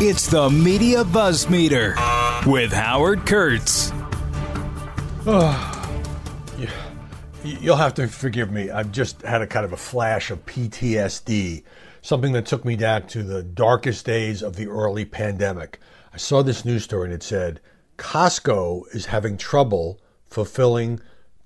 It's the Media Buzz Meter with Howard Kurtz. You'll have to forgive me. I've just had a kind of a flash of PTSD, something that took me back to the darkest days of the early pandemic. I saw this news story and it said Costco is having trouble fulfilling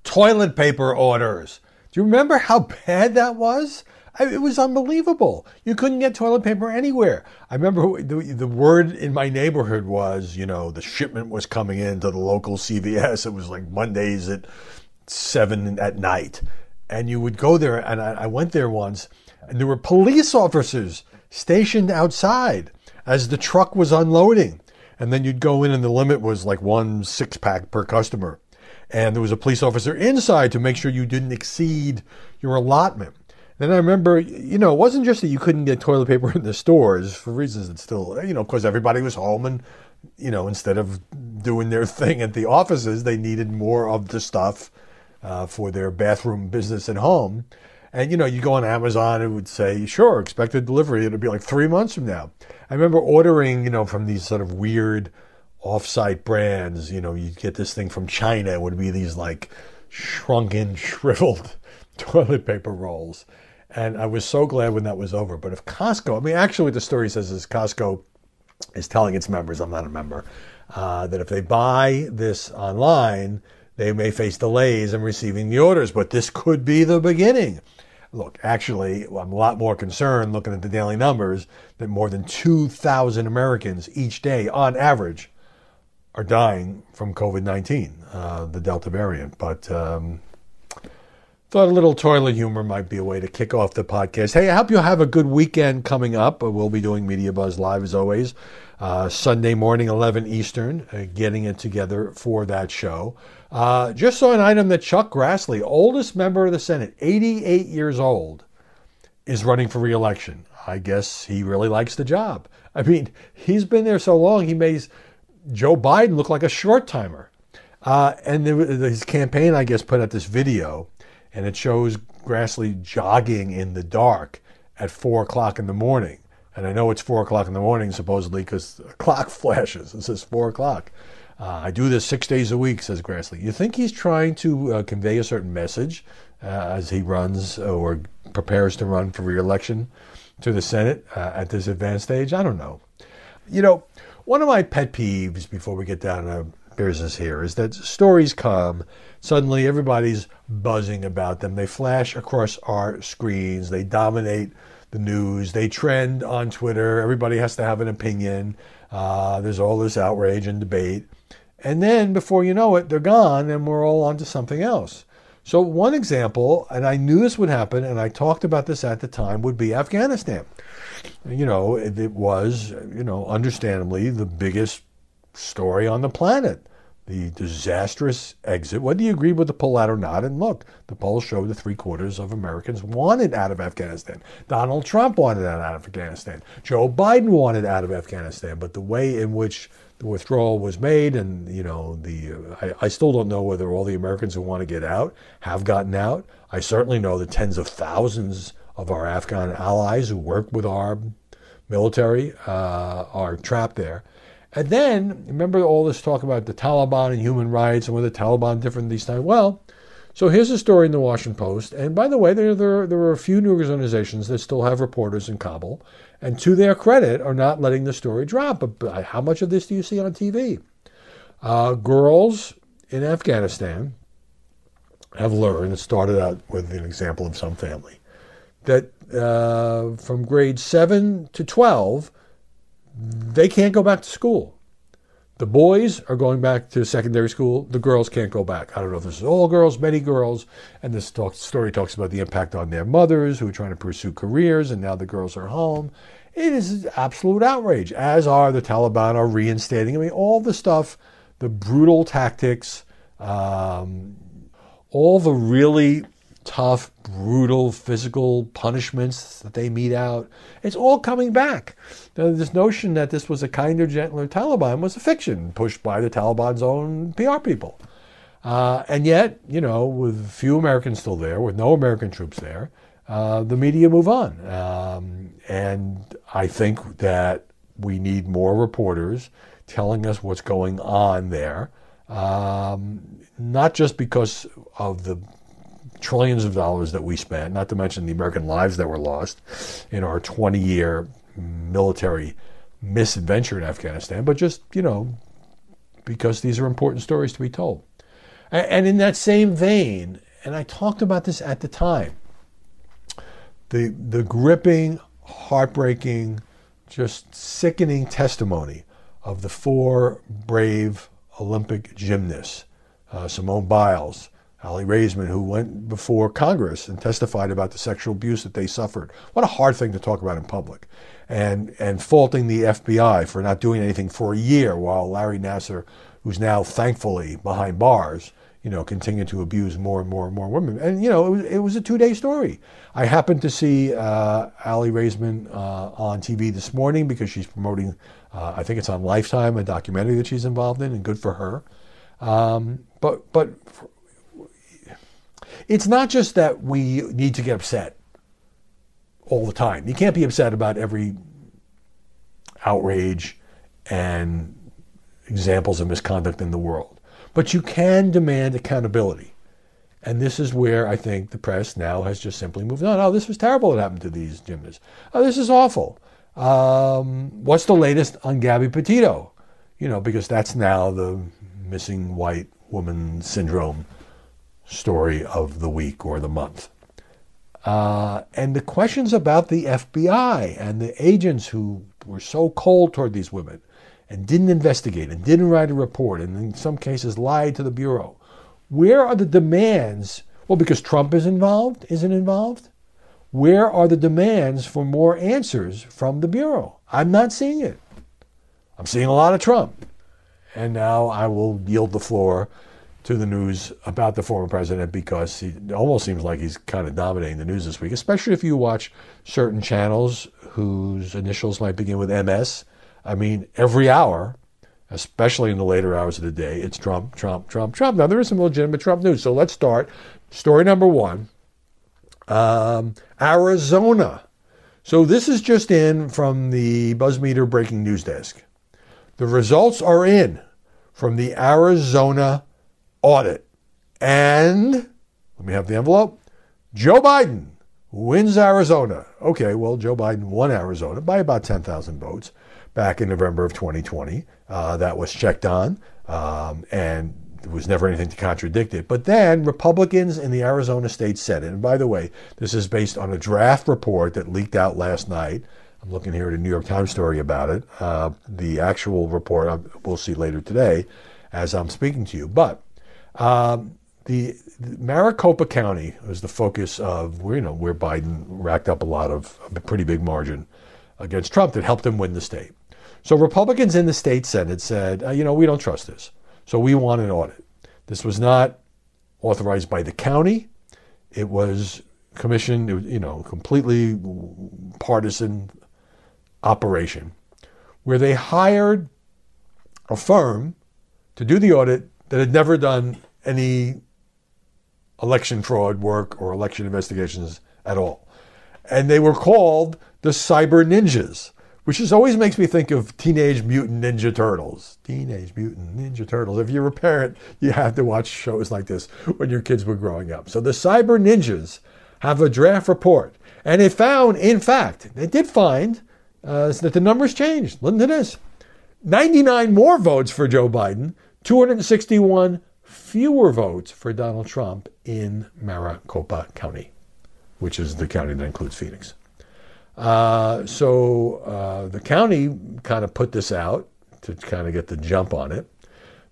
toilet paper orders. Do you remember how bad that was? I, it was unbelievable. You couldn't get toilet paper anywhere. I remember the, the word in my neighborhood was, you know, the shipment was coming in to the local CVS. It was like Mondays at seven at night. And you would go there, and I, I went there once, and there were police officers stationed outside as the truck was unloading. And then you'd go in, and the limit was like one six pack per customer. And there was a police officer inside to make sure you didn't exceed your allotment. Then I remember, you know, it wasn't just that you couldn't get toilet paper in the stores for reasons that still, you know, because everybody was home and, you know, instead of doing their thing at the offices, they needed more of the stuff uh, for their bathroom business at home. And, you know, you go on Amazon, it would say, sure, expected delivery. It'd be like three months from now. I remember ordering, you know, from these sort of weird off-site brands, you know, you'd get this thing from China. It would be these like shrunken, shriveled toilet paper rolls. And I was so glad when that was over. But if Costco, I mean, actually, what the story says is Costco is telling its members, I'm not a member, uh, that if they buy this online, they may face delays in receiving the orders. But this could be the beginning. Look, actually, I'm a lot more concerned looking at the daily numbers that more than 2,000 Americans each day, on average, are dying from COVID 19, uh, the Delta variant. But um, Thought a little toilet humor might be a way to kick off the podcast. Hey, I hope you'll have a good weekend coming up. We'll be doing Media Buzz Live as always, uh, Sunday morning, 11 Eastern, uh, getting it together for that show. Uh, just saw an item that Chuck Grassley, oldest member of the Senate, 88 years old, is running for reelection. I guess he really likes the job. I mean, he's been there so long, he makes Joe Biden look like a short timer. Uh, and his campaign, I guess, put out this video and it shows Grassley jogging in the dark at four o'clock in the morning. And I know it's four o'clock in the morning, supposedly, because the clock flashes. It says four o'clock. Uh, I do this six days a week, says Grassley. You think he's trying to uh, convey a certain message uh, as he runs or prepares to run for reelection to the Senate uh, at this advanced stage? I don't know. You know, one of my pet peeves before we get down to business here is that stories come suddenly everybody's buzzing about them. They flash across our screens, they dominate the news, they trend on Twitter. Everybody has to have an opinion. Uh, there's all this outrage and debate. And then before you know it, they're gone and we're all on to something else. So, one example, and I knew this would happen, and I talked about this at the time, would be Afghanistan. You know, it, it was, you know, understandably the biggest story on the planet the disastrous exit, whether you agree with the poll out or not. And look, the polls show that three quarters of Americans wanted out of Afghanistan. Donald Trump wanted out of Afghanistan. Joe Biden wanted out of Afghanistan. But the way in which the withdrawal was made, and you know, the I, I still don't know whether all the Americans who want to get out have gotten out. I certainly know that tens of thousands of our Afghan allies who work with our military uh, are trapped there. And then, remember all this talk about the Taliban and human rights and whether the Taliban different these times? Well, so here's a story in the Washington Post. And by the way, there, there, there are a few news organizations that still have reporters in Kabul. And to their credit, are not letting the story drop. But how much of this do you see on TV? Uh, girls in Afghanistan have learned, it started out with an example of some family, that uh, from grade 7 to 12, they can't go back to school. The boys are going back to secondary school. The girls can't go back. I don't know if this is all girls, many girls. And this talk, story talks about the impact on their mothers who are trying to pursue careers, and now the girls are home. It is absolute outrage, as are the Taliban are reinstating. I mean, all the stuff, the brutal tactics, um, all the really tough, brutal physical punishments that they mete out. It's all coming back. Now, this notion that this was a kinder, gentler Taliban was a fiction pushed by the Taliban's own PR people. Uh, and yet, you know, with few Americans still there, with no American troops there, uh, the media move on. Um, and I think that we need more reporters telling us what's going on there. Um, not just because of the trillions of dollars that we spent, not to mention the American lives that were lost in our 20 year military misadventure in Afghanistan, but just, you know, because these are important stories to be told. And in that same vein, and I talked about this at the time, the, the gripping, heartbreaking, just sickening testimony of the four brave Olympic gymnasts, uh, Simone Biles, Aly Raisman, who went before Congress and testified about the sexual abuse that they suffered. What a hard thing to talk about in public. And, and faulting the FBI for not doing anything for a year while Larry Nassar, who's now thankfully behind bars, you know, continued to abuse more and more and more women. And, you know, it was, it was a two day story. I happened to see uh, Aly Raisman uh, on TV this morning because she's promoting, uh, I think it's on Lifetime, a documentary that she's involved in, and good for her. Um, but, but it's not just that we need to get upset all the time. You can't be upset about every outrage and examples of misconduct in the world. But you can demand accountability. And this is where I think the press now has just simply moved on. Oh, this was terrible what happened to these gymnasts. Oh, this is awful. Um, what's the latest on Gabby Petito? You know, because that's now the missing white woman syndrome story of the week or the month. Uh, and the questions about the FBI and the agents who were so cold toward these women and didn't investigate and didn't write a report and in some cases lied to the Bureau. Where are the demands? Well, because Trump is involved, isn't involved? Where are the demands for more answers from the Bureau? I'm not seeing it. I'm seeing a lot of Trump. And now I will yield the floor to the news about the former president because he almost seems like he's kind of dominating the news this week, especially if you watch certain channels whose initials might begin with MS I mean, every hour, especially in the later hours of the day, it's Trump, Trump, Trump, Trump. Now, there is some legitimate Trump news. So let's start. Story number one um, Arizona. So this is just in from the Buzzmeter breaking news desk. The results are in from the Arizona audit. And let me have the envelope. Joe Biden wins Arizona. Okay, well, Joe Biden won Arizona by about 10,000 votes back in November of 2020. Uh, that was checked on, um, and there was never anything to contradict it. But then Republicans in the Arizona State Senate, and by the way, this is based on a draft report that leaked out last night. I'm looking here at a New York Times story about it. Uh, the actual report we'll see later today as I'm speaking to you. But um, the, the, Maricopa County was the focus of you know where Biden racked up a lot of a pretty big margin against Trump that helped him win the state. So Republicans in the state Senate said, uh, you know, we don't trust this. So we want an audit. This was not authorized by the county. It was commissioned, it was, you know, completely partisan operation where they hired a firm to do the audit that had never done any election fraud work or election investigations at all. And they were called the Cyber Ninjas which just always makes me think of Teenage Mutant Ninja Turtles. Teenage Mutant Ninja Turtles. If you're a parent, you have to watch shows like this when your kids were growing up. So the Cyber Ninjas have a draft report, and they found, in fact, they did find uh, that the numbers changed. Listen to this 99 more votes for Joe Biden, 261 fewer votes for Donald Trump in Maricopa County, which is the county that includes Phoenix. Uh, so uh, the county kind of put this out to kind of get the jump on it.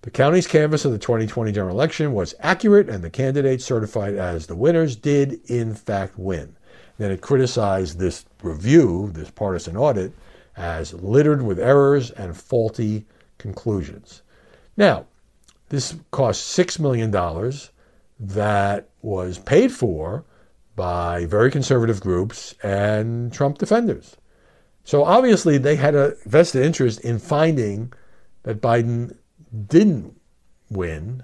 The county's canvass of the 2020 general election was accurate, and the candidates certified as the winners did, in fact, win. Then it criticized this review, this partisan audit, as littered with errors and faulty conclusions. Now, this cost $6 million that was paid for by very conservative groups and Trump defenders. So obviously, they had a vested interest in finding that Biden didn't win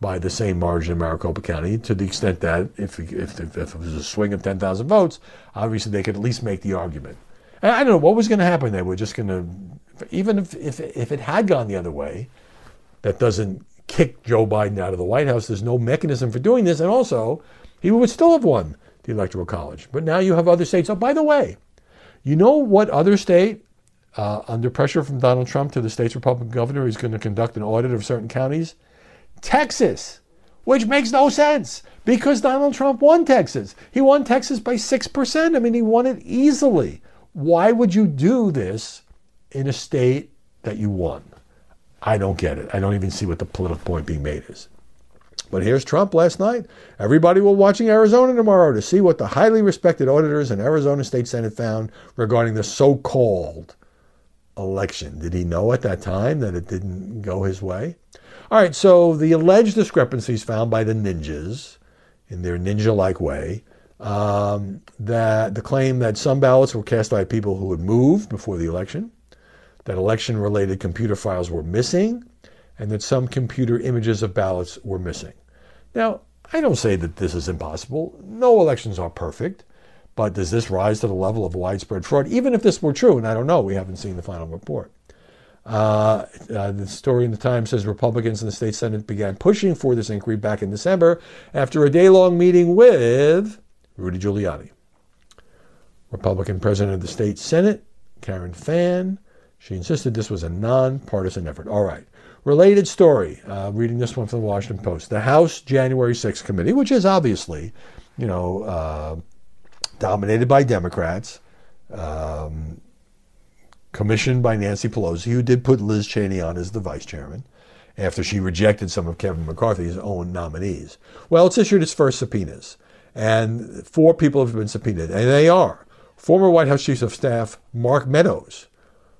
by the same margin in Maricopa County to the extent that if, if, if, it was a swing of 10,000 votes, obviously they could at least make the argument. And I don't know what was going to happen. They were just going to even if, if, if it had gone the other way, that doesn't kick Joe Biden out of the White House. There's no mechanism for doing this. And also, he would still have won the Electoral College. But now you have other states. Oh, by the way, you know what other state, uh, under pressure from Donald Trump to the state's Republican governor, is going to conduct an audit of certain counties? Texas, which makes no sense because Donald Trump won Texas. He won Texas by 6%. I mean, he won it easily. Why would you do this in a state that you won? I don't get it. I don't even see what the political point being made is. But here's Trump last night. Everybody will be watching Arizona tomorrow to see what the highly respected auditors in Arizona State Senate found regarding the so-called election. Did he know at that time that it didn't go his way? All right, so the alleged discrepancies found by the ninjas in their ninja-like way, um, that the claim that some ballots were cast by people who had moved before the election, that election-related computer files were missing, and that some computer images of ballots were missing. Now, I don't say that this is impossible. No elections are perfect. But does this rise to the level of widespread fraud? Even if this were true, and I don't know, we haven't seen the final report. Uh, uh, the story in the Times says Republicans in the state Senate began pushing for this inquiry back in December after a day long meeting with Rudy Giuliani. Republican president of the state Senate, Karen Fann, she insisted this was a nonpartisan effort. All right. Related story, uh, reading this one from the Washington Post. The House January 6th committee, which is obviously, you know, uh, dominated by Democrats, um, commissioned by Nancy Pelosi, who did put Liz Cheney on as the vice chairman after she rejected some of Kevin McCarthy's own nominees. Well, it's issued its first subpoenas, and four people have been subpoenaed, and they are former White House Chief of Staff Mark Meadows,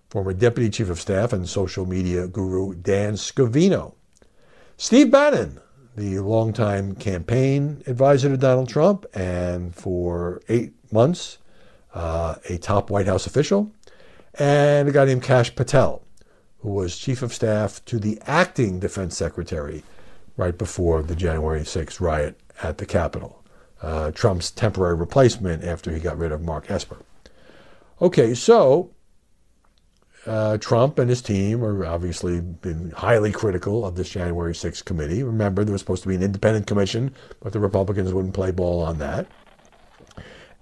former Deputy Chief of Staff and social media guru Dan Scavino. Steve Bannon, the longtime campaign advisor to Donald Trump, and for eight months, uh, a top White House official, and a guy named Kash Patel, who was Chief of Staff to the acting Defense Secretary right before the January 6th riot at the Capitol. Uh, Trump's temporary replacement after he got rid of Mark Esper. Okay, so uh, Trump and his team are obviously been highly critical of this January 6th committee. Remember, there was supposed to be an independent commission, but the Republicans wouldn't play ball on that.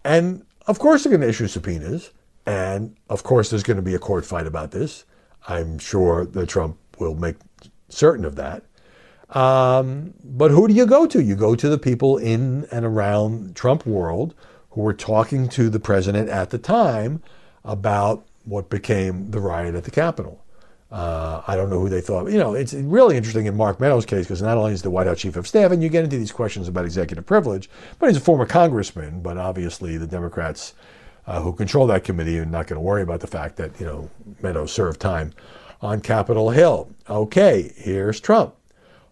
And of course, they're going to issue subpoenas. And of course, there's going to be a court fight about this. I'm sure that Trump will make certain of that. Um, but who do you go to? You go to the people in and around Trump world who were talking to the president at the time about what became the riot at the Capitol. Uh, I don't know who they thought. You know, it's really interesting in Mark Meadows' case because not only is the White House chief of staff, and you get into these questions about executive privilege, but he's a former congressman. But obviously, the Democrats uh, who control that committee are not going to worry about the fact that you know Meadows served time on Capitol Hill. Okay, here's Trump.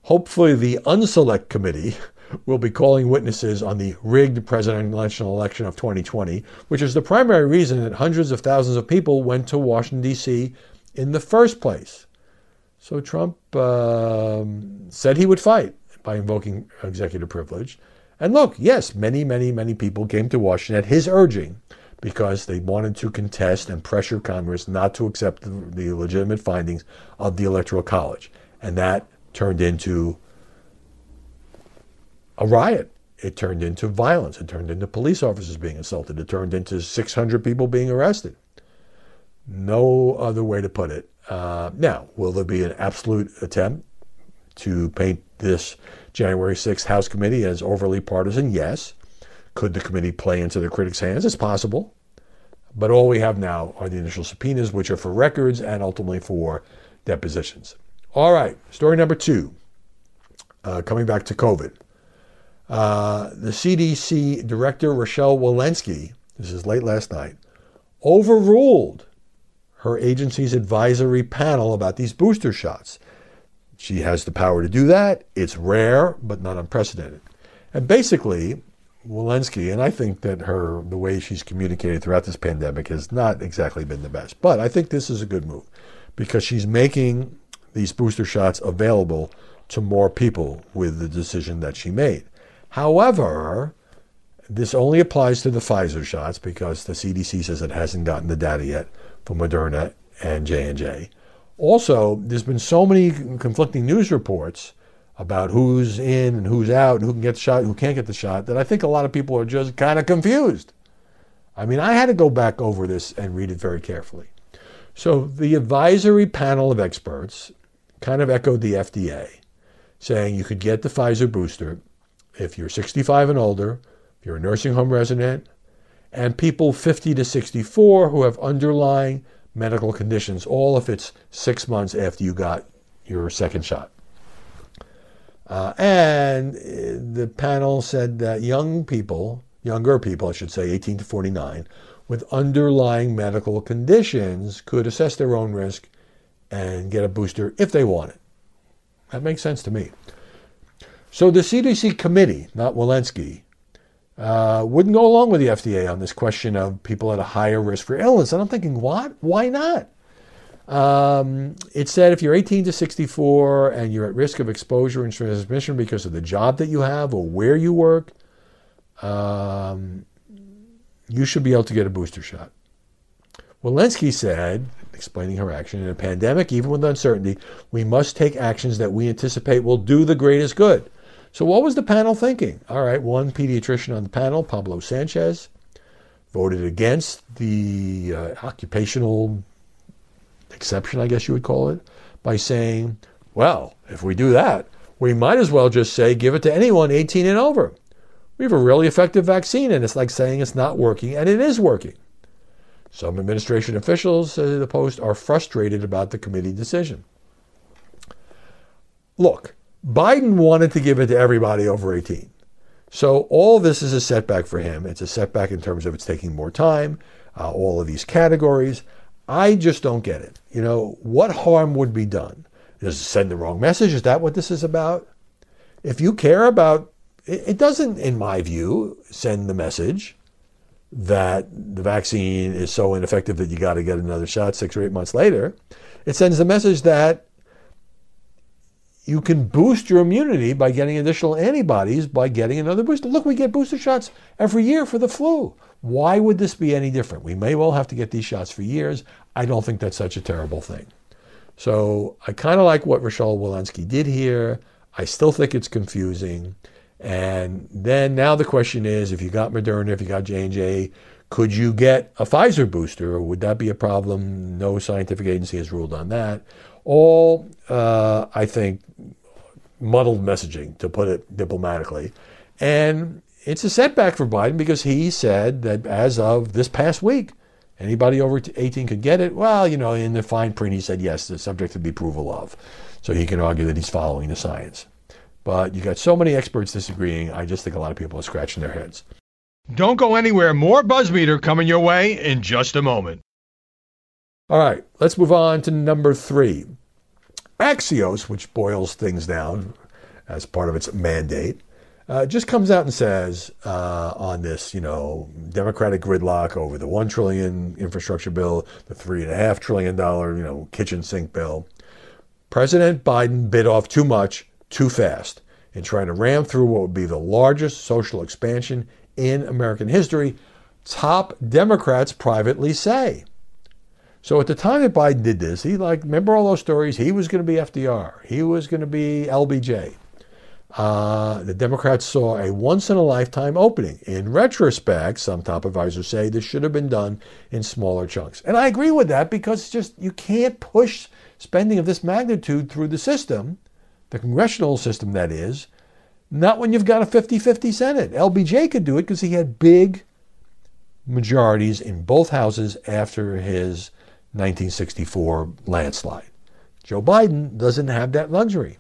Hopefully, the unselect committee will be calling witnesses on the rigged presidential election of 2020, which is the primary reason that hundreds of thousands of people went to Washington, D.C. in the first place. So Trump um, said he would fight by invoking executive privilege. And look, yes, many, many, many people came to Washington at his urging because they wanted to contest and pressure Congress not to accept the, the legitimate findings of the Electoral College. And that turned into a riot. It turned into violence. It turned into police officers being assaulted. It turned into 600 people being arrested. No other way to put it. Uh, now, will there be an absolute attempt to paint this January 6th House committee as overly partisan? Yes. Could the committee play into the critics' hands? It's possible. But all we have now are the initial subpoenas, which are for records and ultimately for depositions. All right, story number two. Uh, coming back to COVID. Uh, the CDC director, Rochelle Walensky, this is late last night, overruled her agency's advisory panel about these booster shots. She has the power to do that. It's rare, but not unprecedented. And basically, Walensky, and I think that her the way she's communicated throughout this pandemic has not exactly been the best. But I think this is a good move because she's making these booster shots available to more people with the decision that she made. However, this only applies to the Pfizer shots because the CDC says it hasn't gotten the data yet for Moderna and J&J. Also, there's been so many conflicting news reports about who's in and who's out and who can get the shot and who can't get the shot that I think a lot of people are just kind of confused. I mean, I had to go back over this and read it very carefully. So the advisory panel of experts kind of echoed the FDA, saying you could get the Pfizer booster if you're 65 and older, if you're a nursing home resident, and people 50 to 64 who have underlying medical conditions, all if it's six months after you got your second shot. Uh, and uh, the panel said that young people, younger people, I should say, 18 to 49, with underlying medical conditions could assess their own risk and get a booster if they want it. That makes sense to me. So the CDC committee, not Walensky, uh, wouldn't go along with the FDA on this question of people at a higher risk for illness. And I'm thinking, what? Why not? Um, it said if you're 18 to 64 and you're at risk of exposure and transmission because of the job that you have or where you work, um, you should be able to get a booster shot. Walensky said, explaining her action, in a pandemic, even with uncertainty, we must take actions that we anticipate will do the greatest good. So, what was the panel thinking? All right, one pediatrician on the panel, Pablo Sanchez, voted against the uh, occupational exception, I guess you would call it, by saying, well, if we do that, we might as well just say give it to anyone 18 and over. We have a really effective vaccine, and it's like saying it's not working, and it is working. Some administration officials, said the Post, are frustrated about the committee decision. Look, Biden wanted to give it to everybody over 18. So all this is a setback for him. It's a setback in terms of it's taking more time, uh, all of these categories. I just don't get it. You know, what harm would be done? Does it send the wrong message? Is that what this is about? If you care about, it doesn't, in my view, send the message that the vaccine is so ineffective that you got to get another shot six or eight months later. It sends the message that you can boost your immunity by getting additional antibodies by getting another booster. Look, we get booster shots every year for the flu. Why would this be any different? We may well have to get these shots for years. I don't think that's such a terrible thing. So I kind of like what Rochelle Walensky did here. I still think it's confusing. And then now the question is, if you got Moderna, if you got J&J, could you get a Pfizer booster? Would that be a problem? No scientific agency has ruled on that. All, uh, I think, muddled messaging, to put it diplomatically. And it's a setback for Biden because he said that as of this past week, anybody over 18 could get it. Well, you know, in the fine print, he said yes, the subject to be approval of. So he can argue that he's following the science. But you got so many experts disagreeing, I just think a lot of people are scratching their heads. Don't go anywhere. More Buzzmeter coming your way in just a moment. All right, let's move on to number three. Axios, which boils things down as part of its mandate, uh, just comes out and says uh, on this, you know, Democratic gridlock over the one trillion infrastructure bill, the three and a half trillion dollar, you know, kitchen sink bill. President Biden bit off too much, too fast, in trying to ram through what would be the largest social expansion in American history. Top Democrats privately say. So at the time that Biden did this, he like remember all those stories. He was going to be FDR. He was going to be LBJ. Uh, the Democrats saw a once in a lifetime opening. In retrospect, some top advisors say this should have been done in smaller chunks. And I agree with that because just you can't push spending of this magnitude through the system, the congressional system that is, not when you've got a 50 50 Senate. LBJ could do it because he had big majorities in both houses after his 1964 landslide. Joe Biden doesn't have that luxury.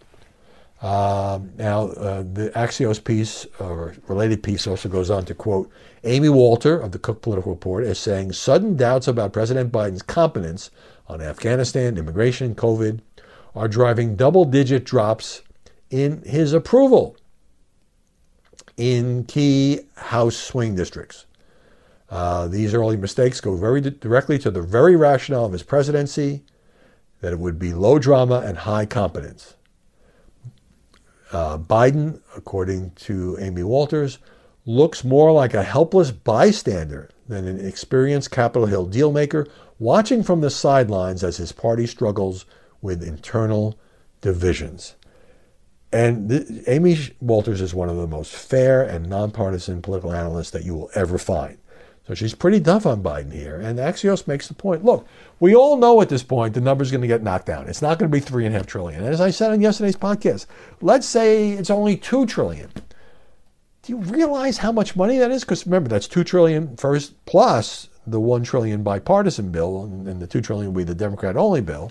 Um, now, uh, the Axios piece or related piece also goes on to quote Amy Walter of the Cook Political Report as saying sudden doubts about President Biden's competence on Afghanistan, immigration, COVID are driving double digit drops in his approval in key House swing districts. Uh, these early mistakes go very di- directly to the very rationale of his presidency that it would be low drama and high competence. Uh, Biden, according to Amy Walters, looks more like a helpless bystander than an experienced Capitol Hill dealmaker, watching from the sidelines as his party struggles with internal divisions. And th- Amy Walters is one of the most fair and nonpartisan political analysts that you will ever find. So she's pretty tough on Biden here. And Axios makes the point look, we all know at this point the number's going to get knocked down. It's not going to be three and a half trillion. And as I said on yesterday's podcast, let's say it's only two trillion. Do you realize how much money that is? Because remember, that's two trillion first plus the one trillion bipartisan bill, and the two trillion will be the Democrat only bill.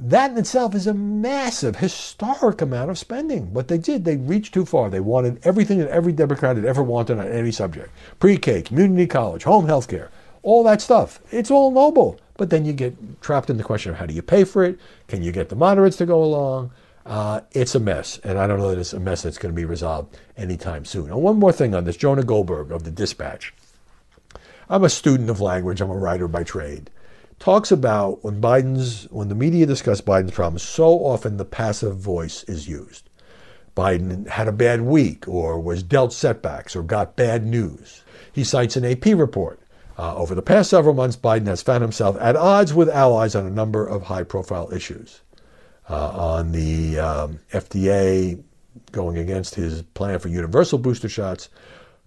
That in itself is a massive, historic amount of spending. But they did, they reached too far. They wanted everything that every Democrat had ever wanted on any subject pre K, community college, home health care, all that stuff. It's all noble. But then you get trapped in the question of how do you pay for it? Can you get the moderates to go along? Uh, it's a mess, and I don't know that it's a mess that's going to be resolved anytime soon. And one more thing on this Jonah Goldberg of the Dispatch. I'm a student of language, I'm a writer by trade talks about when Biden's when the media discuss Biden's problems, so often the passive voice is used. Biden had a bad week, or was dealt setbacks, or got bad news. He cites an AP report. Uh, over the past several months, Biden has found himself at odds with allies on a number of high profile issues. Uh, on the um, FDA going against his plan for universal booster shots.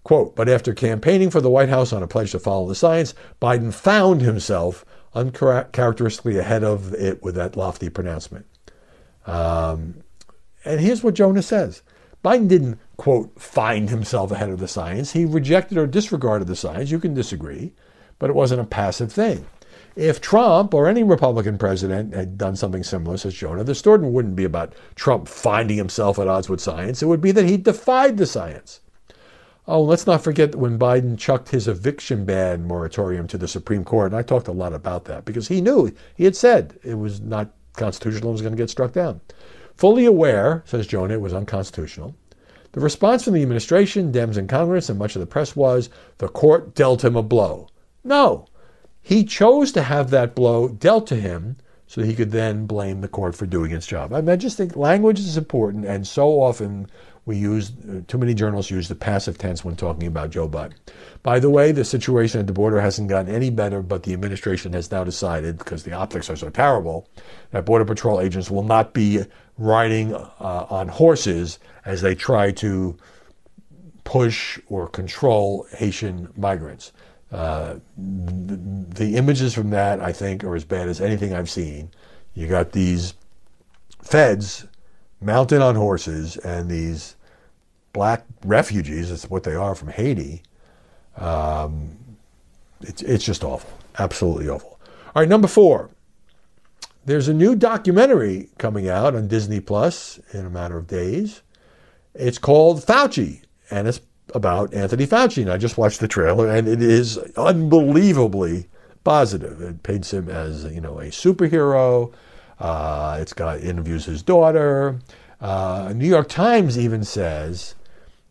Quote, but after campaigning for the White House on a pledge to follow the science, Biden found himself uncharacteristically ahead of it with that lofty pronouncement. Um, and here's what Jonah says Biden didn't, quote, find himself ahead of the science. He rejected or disregarded the science. You can disagree, but it wasn't a passive thing. If Trump or any Republican president had done something similar, says Jonah, the story wouldn't be about Trump finding himself at odds with science. It would be that he defied the science. Oh, let's not forget when Biden chucked his eviction ban moratorium to the Supreme Court. And I talked a lot about that because he knew, he had said it was not constitutional and was going to get struck down. Fully aware, says Jonah, it was unconstitutional. The response from the administration, Dems in Congress, and much of the press was the court dealt him a blow. No, he chose to have that blow dealt to him so he could then blame the court for doing its job. I, mean, I just think language is important, and so often we use, too many journalists use the passive tense when talking about Joe Biden. By the way, the situation at the border hasn't gotten any better, but the administration has now decided, because the optics are so terrible, that Border Patrol agents will not be riding uh, on horses as they try to push or control Haitian migrants. Uh, the, the images from that, I think, are as bad as anything I've seen. You got these feds mounted on horses, and these black refugees, that's what they are from Haiti. Um, it's, it's just awful. Absolutely awful. All right, number four. There's a new documentary coming out on Disney Plus in a matter of days. It's called Fauci, and it's about Anthony Fauci. And I just watched the trailer, and it is unbelievably positive. It paints him as you know a superhero. Uh, it's got interviews his daughter. Uh, New York Times even says,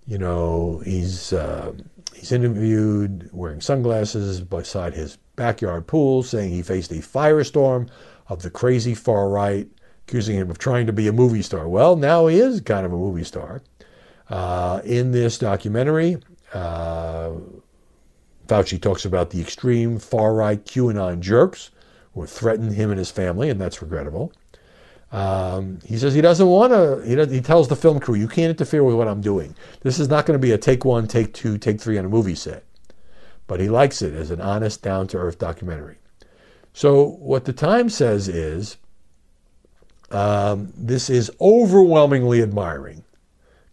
you know, he's uh, he's interviewed wearing sunglasses beside his backyard pool, saying he faced a firestorm of the crazy far right, accusing him of trying to be a movie star. Well, now he is kind of a movie star. Uh, in this documentary, uh, Fauci talks about the extreme far right QAnon jerks who threatened him and his family, and that's regrettable. Um, he says he doesn't want to. He, he tells the film crew, "You can't interfere with what I'm doing. This is not going to be a take one, take two, take three on a movie set." But he likes it as an honest, down to earth documentary. So what the Times says is, um, this is overwhelmingly admiring.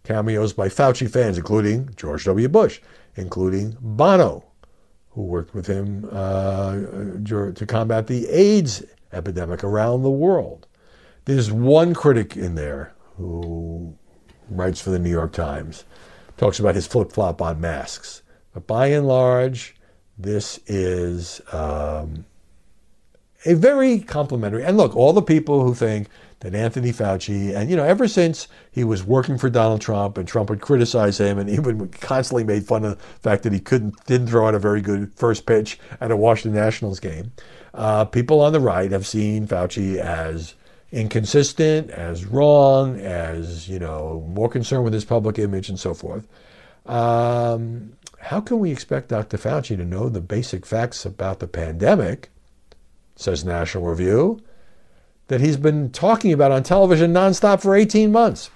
Cameos by Fauci fans, including George W. Bush, including Bono, who worked with him uh, to combat the AIDS epidemic around the world. There's one critic in there who writes for the New York Times, talks about his flip flop on masks. But by and large, this is um, a very complimentary. And look, all the people who think that Anthony Fauci, and you know, ever since he was working for Donald Trump and Trump would criticize him and even constantly made fun of the fact that he couldn't didn't throw out a very good first pitch at a Washington Nationals game, uh, people on the right have seen Fauci as inconsistent, as wrong, as you know, more concerned with his public image and so forth. Um, how can we expect Dr. Fauci to know the basic facts about the pandemic, says National Review, that he's been talking about on television nonstop for 18 months?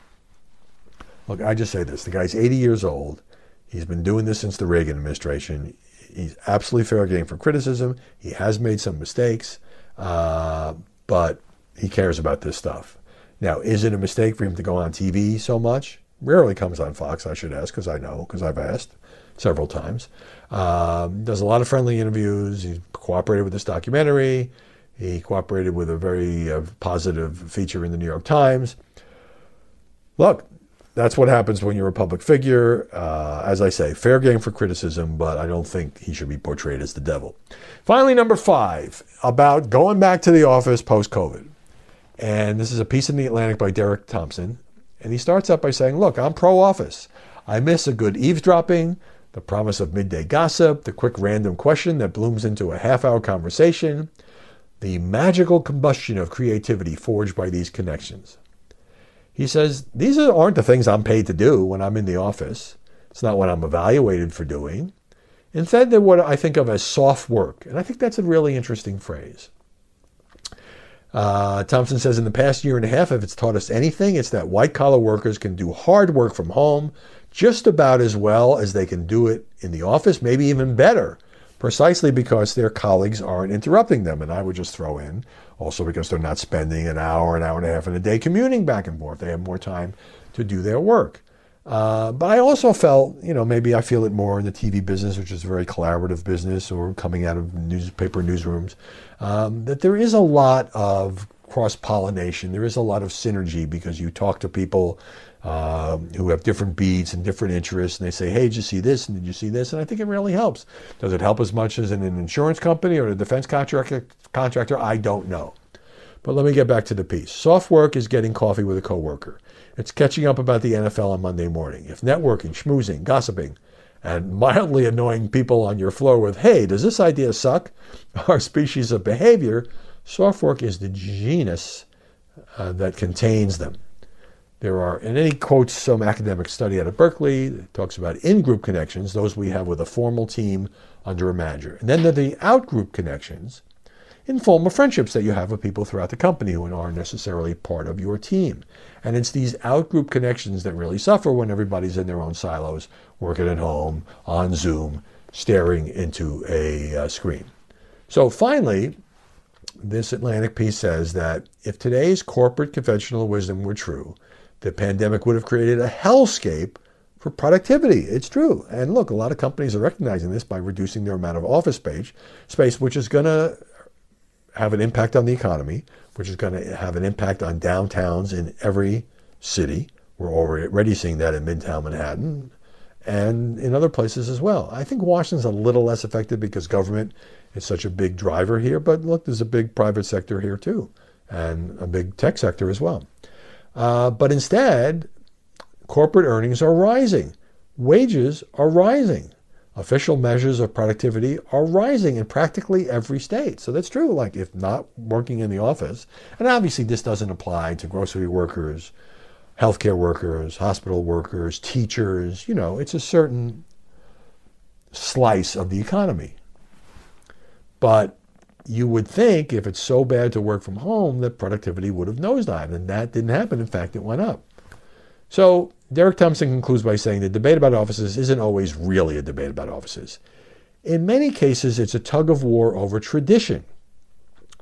Look, I just say this the guy's 80 years old. He's been doing this since the Reagan administration. He's absolutely fair game for criticism. He has made some mistakes, uh, but he cares about this stuff. Now, is it a mistake for him to go on TV so much? Rarely comes on Fox, I should ask, because I know, because I've asked several times. Um, does a lot of friendly interviews. He cooperated with this documentary. He cooperated with a very uh, positive feature in the New York Times. Look, that's what happens when you're a public figure. Uh, as I say, fair game for criticism, but I don't think he should be portrayed as the devil. Finally, number five, about going back to the office post COVID. And this is a piece in the Atlantic by Derek Thompson. And he starts out by saying, Look, I'm pro office. I miss a good eavesdropping, the promise of midday gossip, the quick random question that blooms into a half hour conversation, the magical combustion of creativity forged by these connections. He says, These aren't the things I'm paid to do when I'm in the office. It's not what I'm evaluated for doing. Instead, they're what I think of as soft work. And I think that's a really interesting phrase. Uh, Thompson says in the past year and a half, if it's taught us anything, it's that white collar workers can do hard work from home just about as well as they can do it in the office, maybe even better, precisely because their colleagues aren't interrupting them. And I would just throw in also because they're not spending an hour, an hour and a half in a day commuting back and forth. They have more time to do their work. Uh, but I also felt, you know, maybe I feel it more in the TV business, which is a very collaborative business, or coming out of newspaper newsrooms, um, that there is a lot of cross pollination. There is a lot of synergy because you talk to people uh, who have different beats and different interests, and they say, "Hey, did you see this? And did you see this?" And I think it really helps. Does it help as much as in an insurance company or a defense contractor? Contractor, I don't know. But let me get back to the piece. Soft work is getting coffee with a coworker. It's catching up about the NFL on Monday morning. If networking, schmoozing, gossiping, and mildly annoying people on your floor with, hey, does this idea suck? Our species of behavior, soft work is the genus uh, that contains them. There are, and then he quotes some academic study out of Berkeley that talks about in group connections, those we have with a formal team under a manager. And then there are the out group connections, informal friendships that you have with people throughout the company who aren't necessarily part of your team. And it's these out-group connections that really suffer when everybody's in their own silos, working at home, on Zoom, staring into a uh, screen. So finally, this Atlantic piece says that if today's corporate conventional wisdom were true, the pandemic would have created a hellscape for productivity. It's true. And look, a lot of companies are recognizing this by reducing their amount of office space, space which is going to have an impact on the economy, which is going to have an impact on downtowns in every city. We're already seeing that in Midtown Manhattan and in other places as well. I think Washington's a little less affected because government is such a big driver here, but look, there's a big private sector here too, and a big tech sector as well. Uh, but instead, corporate earnings are rising, wages are rising official measures of productivity are rising in practically every state. So that's true. Like if not working in the office, and obviously this doesn't apply to grocery workers, healthcare workers, hospital workers, teachers, you know, it's a certain slice of the economy. But you would think if it's so bad to work from home that productivity would have nosedived, and that didn't happen. In fact, it went up. So Derek Thompson concludes by saying the debate about offices isn't always really a debate about offices. In many cases, it's a tug of war over tradition,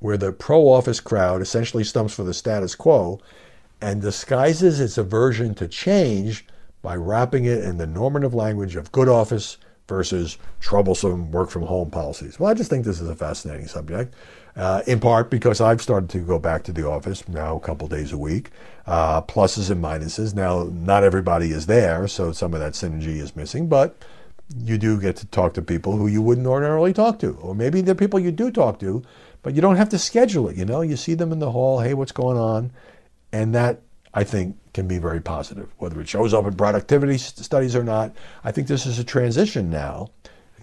where the pro office crowd essentially stumps for the status quo and disguises its aversion to change by wrapping it in the normative language of good office versus troublesome work from home policies. Well, I just think this is a fascinating subject uh, in part because I've started to go back to the office now a couple days a week. Uh, pluses and minuses. Now, not everybody is there, so some of that synergy is missing, but you do get to talk to people who you wouldn't ordinarily talk to. Or maybe they're people you do talk to, but you don't have to schedule it. You know, you see them in the hall, hey, what's going on? And that, I think, can be very positive. Whether it shows up in productivity studies or not, I think this is a transition now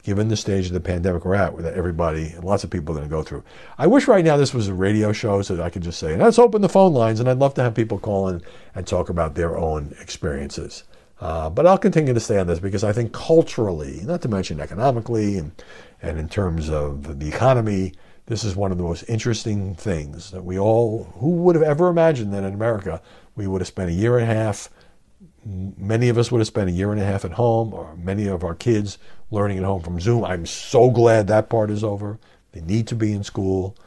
given the stage of the pandemic we're at, that everybody, and lots of people are going to go through. I wish right now this was a radio show so that I could just say, let's open the phone lines, and I'd love to have people call in and talk about their own experiences. Uh, but I'll continue to stay on this because I think culturally, not to mention economically and, and in terms of the economy, this is one of the most interesting things that we all, who would have ever imagined that in America we would have spent a year and a half, many of us would have spent a year and a half at home, or many of our kids learning at home from Zoom. I'm so glad that part is over. They need to be in school.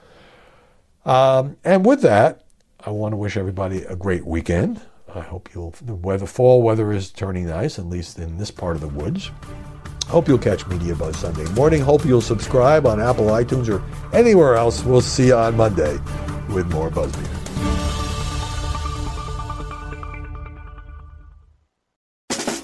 Um, and with that, I want to wish everybody a great weekend. I hope you'll, the weather, fall weather is turning nice, at least in this part of the woods. Hope you'll catch Media Buzz Sunday morning. Hope you'll subscribe on Apple, iTunes, or anywhere else. We'll see you on Monday with more BuzzMeter.